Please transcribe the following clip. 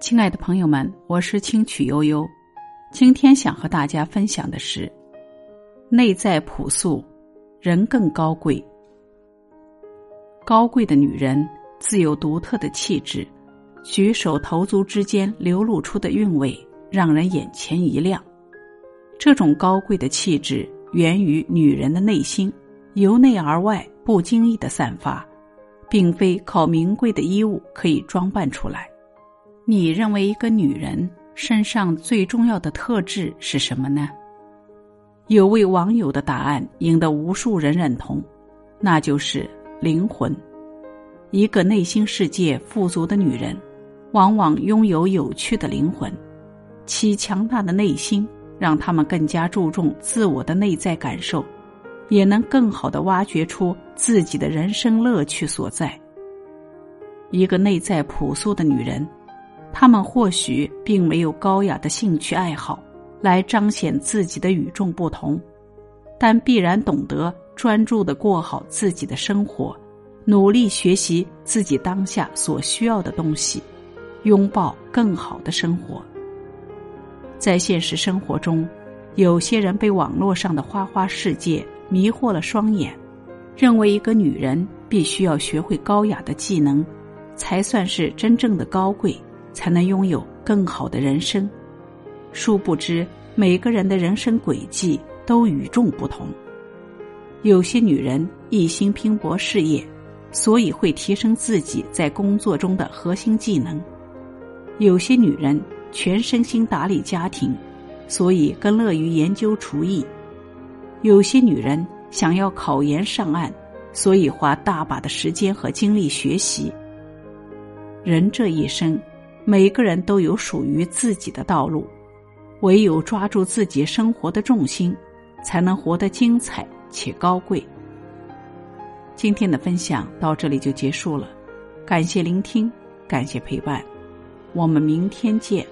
亲爱的朋友们，我是清曲悠悠，今天想和大家分享的是：内在朴素，人更高贵。高贵的女人自有独特的气质，举手投足之间流露出的韵味，让人眼前一亮。这种高贵的气质源于女人的内心，由内而外不经意的散发，并非靠名贵的衣物可以装扮出来。你认为一个女人身上最重要的特质是什么呢？有位网友的答案赢得无数人认同，那就是灵魂。一个内心世界富足的女人，往往拥有有趣的灵魂，其强大的内心让他们更加注重自我的内在感受，也能更好的挖掘出自己的人生乐趣所在。一个内在朴素的女人。他们或许并没有高雅的兴趣爱好来彰显自己的与众不同，但必然懂得专注的过好自己的生活，努力学习自己当下所需要的东西，拥抱更好的生活。在现实生活中，有些人被网络上的花花世界迷惑了双眼，认为一个女人必须要学会高雅的技能，才算是真正的高贵。才能拥有更好的人生。殊不知，每个人的人生轨迹都与众不同。有些女人一心拼搏事业，所以会提升自己在工作中的核心技能；有些女人全身心打理家庭，所以更乐于研究厨艺；有些女人想要考研上岸，所以花大把的时间和精力学习。人这一生。每个人都有属于自己的道路，唯有抓住自己生活的重心，才能活得精彩且高贵。今天的分享到这里就结束了，感谢聆听，感谢陪伴，我们明天见。